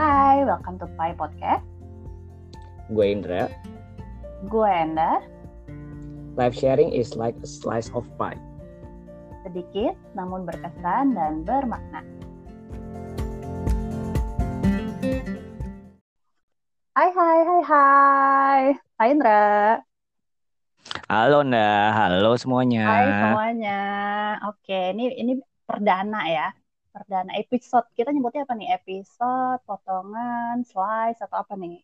Hai, welcome to Pai Podcast. Gue Indra. Gue Enda. Live sharing is like a slice of pie. Sedikit namun berkesan dan bermakna. Hai, hai, hai, hai. Hai Indra. Halo Nda, halo semuanya. Hai semuanya. Oke, ini ini perdana ya. Perdana episode. Kita nyebutnya apa nih? Episode, potongan, slice atau apa nih?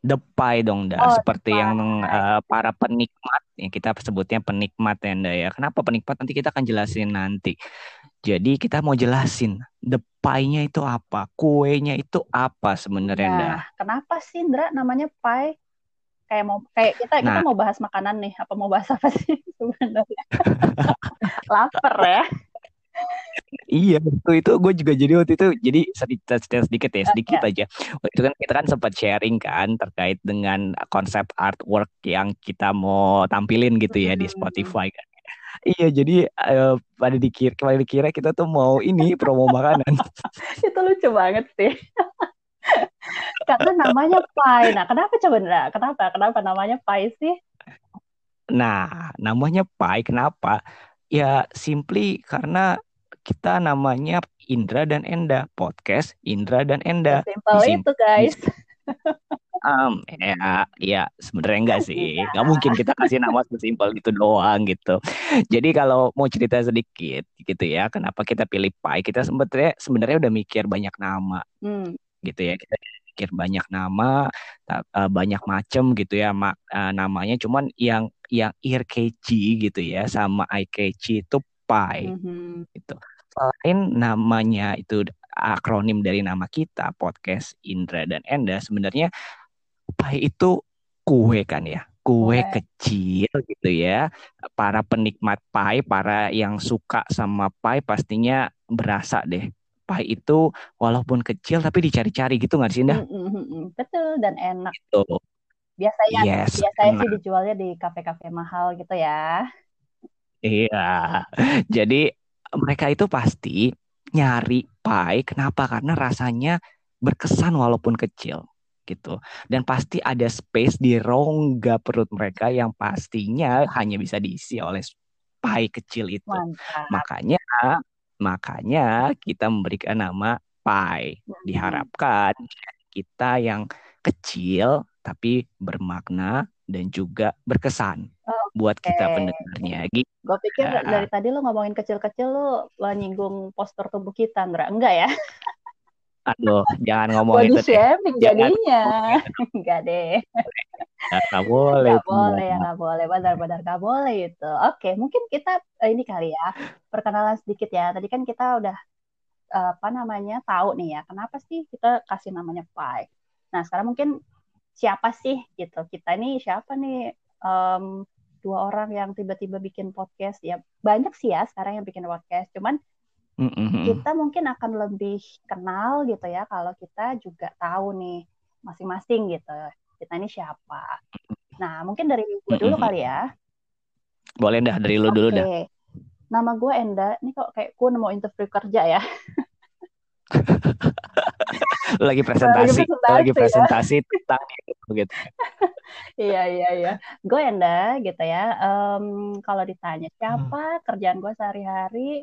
The pie dong Nda, Oh, seperti yang eh, para penikmat ya kita sebutnya penikmat ya Nda ya. Kenapa penikmat nanti kita akan jelasin nanti. Jadi kita mau jelasin the pie-nya itu apa, kuenya itu apa sebenarnya. Nah, kenapa sih Indra namanya pie? Kayak mau kayak kita kita Nah. mau bahas makanan nih, apa mau bahas apa sih sebenarnya? Laper ya. Iya, itu itu gue juga jadi waktu itu jadi sedikit sedikit ya sedikit aja. Waktu itu kan kita kan sempat sharing kan terkait dengan konsep artwork yang kita mau tampilin gitu ya di Mhm. Spotify kan. Iya, jadi eh, pada dikira pada dikira kita tuh mau ini promo makanan. Itu lucu banget sih. Karena namanya pie. Nah, kenapa coba Indra? Kenapa? Kenapa namanya pie sih? Nah, namanya Pai kenapa? Ya simply karena kita namanya Indra dan Enda, podcast Indra dan Enda. Simpel itu, guys. Um, ya, ya sebenarnya enggak sih. Nggak mungkin kita kasih nama sesimpel itu doang gitu. Jadi kalau mau cerita sedikit gitu ya, kenapa kita pilih Pai? Kita sebenarnya sebenarnya udah mikir banyak nama Hmm. gitu ya. Kita mikir banyak nama, eh, banyak macem gitu ya ma- eh, namanya. Cuman yang yang ear catchy gitu ya, sama eye catchy itu Pai Mhm. gitu. Selain namanya itu akronim dari nama kita, podcast Indra dan Enda, sebenarnya pie itu kue kan ya, kue kecil gitu ya. Para penikmat pie, para yang suka sama pie pastinya berasa deh. Pie itu walaupun kecil tapi dicari-cari gitu nggak sih Indah? Mm, mm, mm, mm. Betul dan enak. Tuh, Biasanya yes, biasanya sih enak. dijualnya di kafe-kafe mahal gitu ya. Iya. Jadi mereka itu pasti nyari pie. Kenapa? Karena rasanya berkesan walaupun kecil gitu. Dan pasti ada space di rongga perut mereka yang pastinya hanya bisa diisi oleh pie kecil itu. Mantap. Makanya makanya kita memberikan nama pie. Hmm. Diharapkan kita yang kecil tapi bermakna dan juga berkesan buat kita Oke. pendengarnya. Gitu. Gue pikir Ya. dari tadi lo ngomongin kecil-kecil lo lo nyinggung postur tubuh kita, Ndra. Enggak ya? Aduh, jangan ngomong Body itu deh. shaming jadinya. Enggak deh. Nggak, nggak boleh Nggak itu. boleh ya, nggak boleh. Benar-benar nggak boleh itu. Oke, mungkin kita eh, ini kali ya, perkenalan sedikit ya. Tadi kan kita udah eh, apa namanya tahu nih ya, kenapa sih kita kasih namanya Pi. Nah, sekarang mungkin siapa sih gitu? Kita ini siapa nih? Em, dua orang yang tiba-tiba bikin podcast ya banyak sih ya sekarang yang bikin podcast. Cuman Mm-mm. kita mungkin akan lebih kenal gitu ya kalau kita juga tahu nih masing-masing gitu kita ini siapa. Nah mungkin dari gue dulu Mm-mm. kali ya. Boleh dah dari lu dulu dah. Nama gue Enda. Ini kok kayak gue mau interview kerja ya. Lagi presentasi, lagi presentasi ya. presentasi tentang itu gitu. Iya iya iya. Gue Enda gitu ya. Em, kalau ditanya siapa kerjaan gue sehari-hari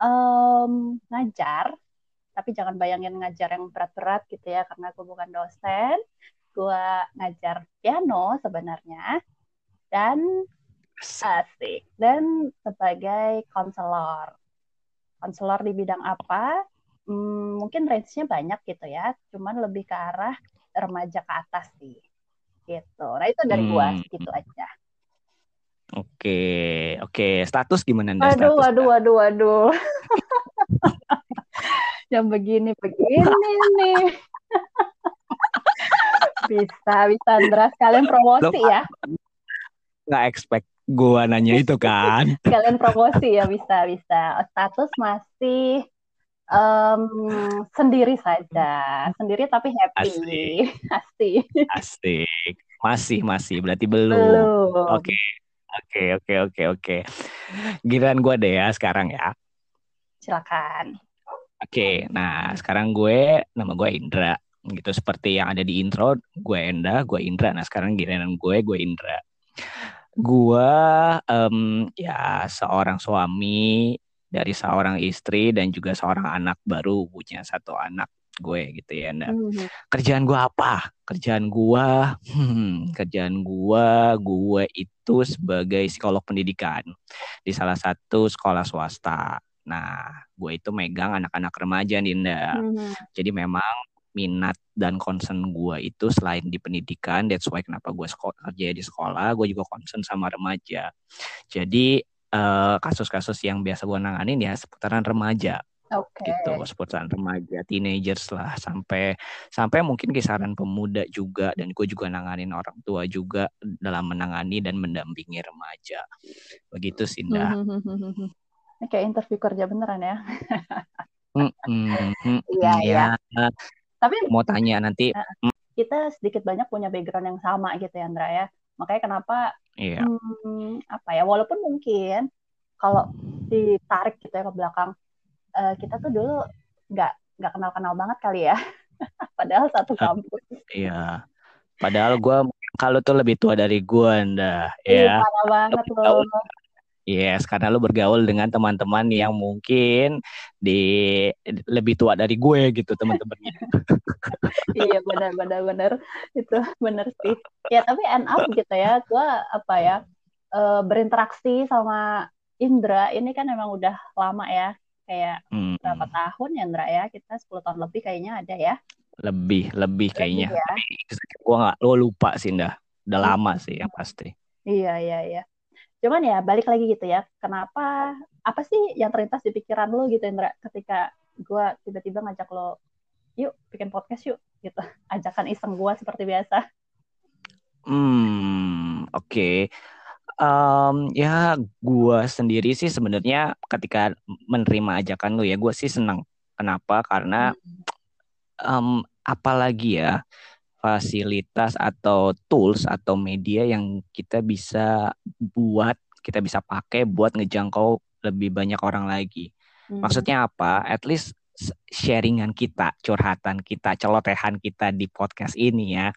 em, ngajar. Tapi jangan bayangin ngajar yang berat-berat gitu ya karena gue bukan dosen. Gue ngajar piano sebenarnya dan asik dan sebagai konselor. Konselor di bidang apa? Hmm, mungkin range-nya banyak gitu ya. Cuman lebih ke arah remaja ke atas sih. Gitu. Nah, itu dari gua Hmm. gitu aja. Oke, oke. Status gimana anda? Waduh, Status, waduh, waduh, waduh. Yang begini-begini nih. bisa, bisa Andra sekalian promosi Lo- ya. Nggak expect gua nanya itu kan? Sekalian promosi ya bisa, bisa. Status masih em, sendiri saja. Sendiri tapi happy. Asik. Asik. Asik. Masih, masih. Berarti belum. Belum. Oke, oke, oke, oke, oke. Giliran gua deh ya sekarang ya. Silakan. Oke, nah sekarang gue nama gue Indra gitu seperti yang ada di intro gue Enda, gue Indra. Nah sekarang giliran gue, gue Indra. Gue um, ya seorang suami dari seorang istri dan juga seorang anak baru punya satu anak gue gitu ya Enda. Mm-hmm. Kerjaan gue apa? Kerjaan gue, hmm, kerjaan gue, gue itu sebagai psikolog pendidikan di salah satu sekolah swasta. Nah, gue itu megang anak-anak remaja Dinda. Hmm. Jadi memang minat dan concern gue itu selain di pendidikan, that's why kenapa gue kerja di sekolah, gue juga concern sama remaja. Jadi eh, kasus-kasus yang biasa gue nanganin ya seputaran remaja. Okay. gitu seputaran remaja teenagers lah sampai sampai mungkin kisaran pemuda juga dan gue juga nanganin orang tua juga dalam menangani dan mendampingi remaja begitu Sinda. Hmm, hmm, hmm, ini kayak interview kerja beneran ya. Iya, iya. Tapi mau tanya nanti kita sedikit banyak punya background yang sama gitu ya, Andra ya. Makanya kenapa iya. hmm, apa ya, walaupun mungkin kalau ditarik gitu ya ke belakang, uh, kita tuh dulu nggak nggak kenal-kenal banget kali ya. Padahal satu kampus. Iya. Padahal gue kalau tuh lebih tua dari gue, anda ya. Iya, banget loh. Yes, karena lu bergaul dengan teman-teman yang mungkin di lebih tua dari gue gitu teman-temannya. iya benar benar benar itu benar sih. Ya tapi end up gitu ya, gue apa ya uh, berinteraksi sama Indra ini kan emang udah lama ya, kayak hmm. berapa tahun ya Indra ya? Kita 10 tahun lebih kayaknya ada ya. Lebih lebih kayaknya. ya. Gue nggak lo lupa sih dah. Udah hmm. lama sih yang pasti. Iya iya iya cuman ya balik lagi gitu ya kenapa apa sih yang terlintas di pikiran lo gitu Indra ketika gue tiba-tiba ngajak lo yuk bikin podcast yuk gitu. Ajakan iseng gue seperti biasa. Hmm oke. Okay. um, ya gue sendiri sih sebenarnya ketika menerima ajakan lo ya gue sih senang kenapa? Karena um, apalagi ya fasilitas atau tools atau media yang kita bisa buat, kita bisa pakai buat ngejangkau lebih banyak orang lagi. Hmm. Maksudnya apa? At least sharingan kita, curhatan kita, celotehan kita di podcast ini ya.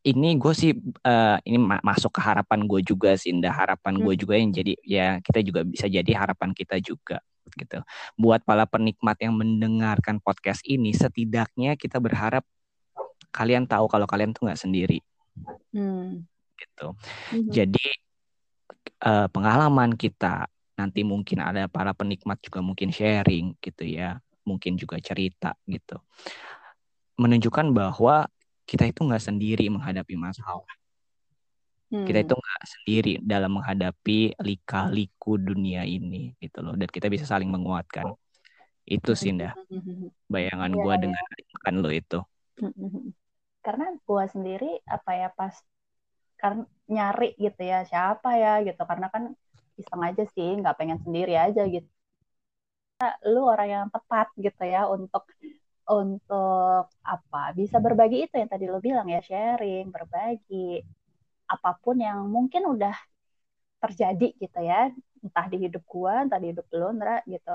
Ini gue sih uh, ini masuk ke harapan gue juga sih, Indah. harapan gue hmm. juga yang jadi ya kita juga bisa jadi harapan kita juga gitu. Buat para penikmat yang mendengarkan podcast ini, setidaknya kita berharap kalian tahu kalau kalian tuh nggak sendiri hmm. gitu hmm. jadi uh, pengalaman kita nanti mungkin ada para penikmat juga mungkin sharing gitu ya mungkin juga cerita gitu menunjukkan bahwa kita itu nggak sendiri menghadapi masalah hmm. kita itu nggak sendiri dalam menghadapi lika-liku dunia ini gitu loh dan kita bisa saling menguatkan itu sih dah hmm. bayangan ya, gue ya. dengan kan lo itu hmm, karena gue sendiri apa ya pas karena nyari gitu ya siapa ya gitu. Karena kan iseng aja sih nggak pengen sendiri aja gitu. Lu orang yang tepat gitu ya untuk untuk apa bisa berbagi itu yang tadi lu bilang ya sharing berbagi apa pun yang mungkin udah terjadi gitu ya. Entah di hidup gua entah di hidup lu Ndra gitu.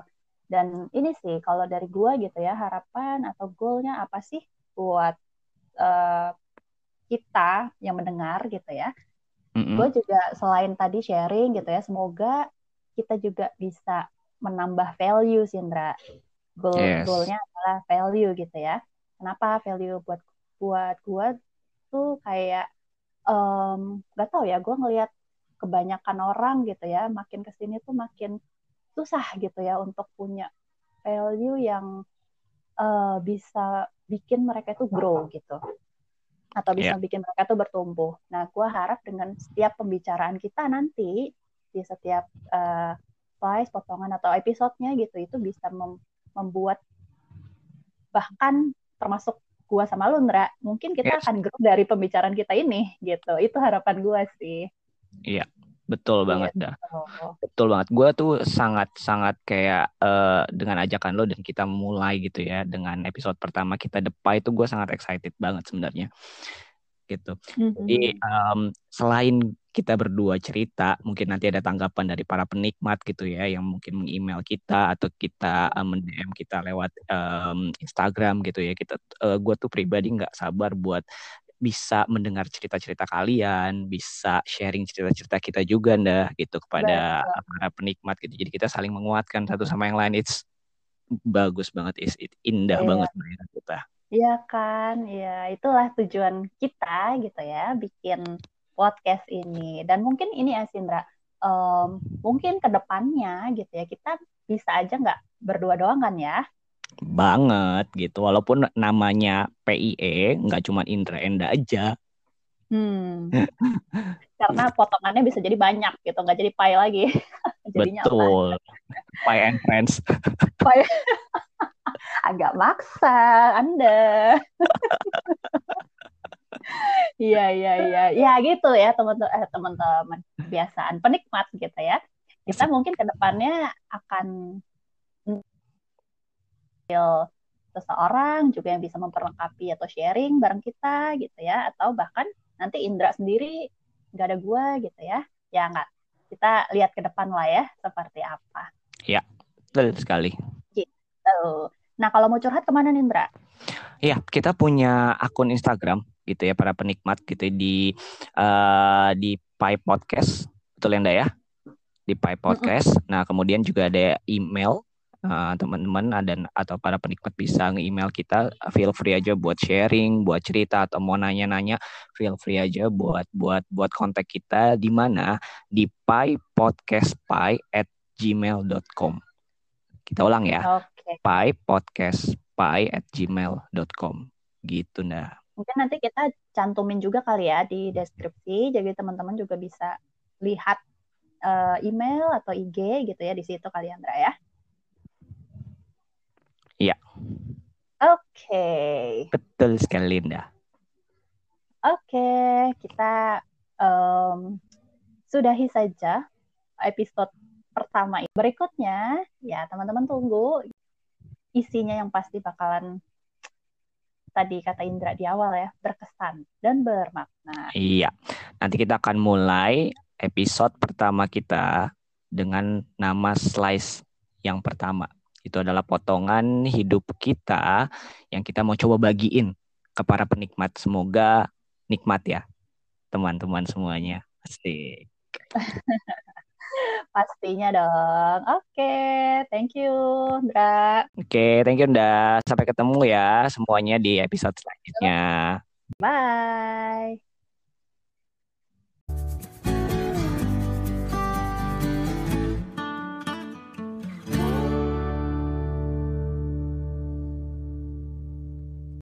Dan ini sih kalau dari gua gitu ya harapan atau goalnya apa sih buat uh, kita yang mendengar gitu ya. Mm-hmm. Gue juga selain tadi sharing gitu ya, semoga kita juga bisa menambah value Indra. Goal yes. goalnya adalah value gitu ya. Kenapa value buat buat gue tuh kayak um, gak tau ya, gue ngelihat kebanyakan orang gitu ya, makin ke sini tuh makin susah gitu ya untuk punya value yang uh, bisa bikin mereka itu grow gitu atau bisa yeah. bikin mereka tuh bertumbuh. Nah, gue harap dengan setiap pembicaraan kita nanti di setiap uh, slice, potongan atau episodenya gitu itu bisa mem membuat bahkan termasuk gue sama lu Ndra, mungkin kita yes. akan grow dari pembicaraan kita ini gitu. Itu harapan gue sih. Iya. Betul iya, banget dah. Betul banget. Gue tuh sangat-sangat kayak uh, dengan ajakan lo dan kita mulai gitu ya dengan episode pertama kita depa itu gue sangat excited banget sebenarnya gitu. Mm-hmm. Jadi um, selain kita berdua cerita, mungkin nanti ada tanggapan dari para penikmat gitu ya, yang mungkin meng-email kita atau kita uh, mendm kita lewat um, Instagram gitu ya. Kita, uh, gue tuh pribadi nggak sabar buat bisa mendengar cerita-cerita kalian, bisa sharing cerita-cerita kita juga ndah gitu kepada Betul. para penikmat gitu. Jadi kita saling menguatkan satu sama yang lain. It's bagus banget, it's, it indah yeah. banget kita. Iya kan, ya itulah tujuan kita gitu ya, bikin podcast ini. Dan mungkin ini ya Sindra, um, mungkin ke depannya gitu ya kita bisa aja nggak berdua doang kan ya? Banget gitu. Walaupun namanya PIE nggak cuma Indra Enda aja. Hmm. karena potongannya bisa jadi banyak gitu nggak jadi pie lagi. Jadinya betul. Pie and friends. Pie. Agak maksa anda. Iya iya iya. Ya gitu ya teman-teman eh, teman-teman. Kebiasaan penikmat gitu ya. Kita mungkin ke depannya akan seseorang juga yang bisa memperlengkapi atau sharing bareng kita gitu ya. Atau bahkan nanti Indra sendiri nggak ada gua gitu ya. Ya nggak kita lihat ke depan lah ya seperti apa. Ya betul sekali. Gitu. Nah kalau mau curhat ke mana Indra? Ya kita punya akun Instagram gitu ya para penikmat gitu di uh, di Pi Podcast. Betul ya ya? Di Pi Podcast. Mm -hmm. nah kemudian juga ada email uh, teman-teman dan atau para penikmat bisa nge-email kita feel free aja buat sharing buat cerita atau mau nanya-nanya feel free aja buat buat buat kontak kita di mana? Di pi at gmail.com kita ulang ya. Okay. pi podcast pi at gmail.com gitu nah mungkin nanti kita cantumin juga kali ya di deskripsi jadi teman-teman juga bisa lihat uh, email atau IG gitu ya di situ kalian Andra ya Iya. Oke. Okay. Betul sekali Linda. Oke, okay, kita um, sudahi saja episode pertama ini. Berikutnya, ya teman-teman tunggu isinya yang pasti bakalan tadi kata Indra di awal ya, berkesan dan bermakna. Iya, nanti kita akan mulai episode pertama kita dengan nama slice yang pertama itu adalah potongan hidup kita yang kita mau coba bagiin ke para penikmat. Semoga nikmat ya, teman-teman semuanya. Pasti. Pastinya dong. Oke, okay. thank you, Ndra. Oke, okay, thank you, Ndra. Sampai ketemu ya semuanya di episode selanjutnya. Bye.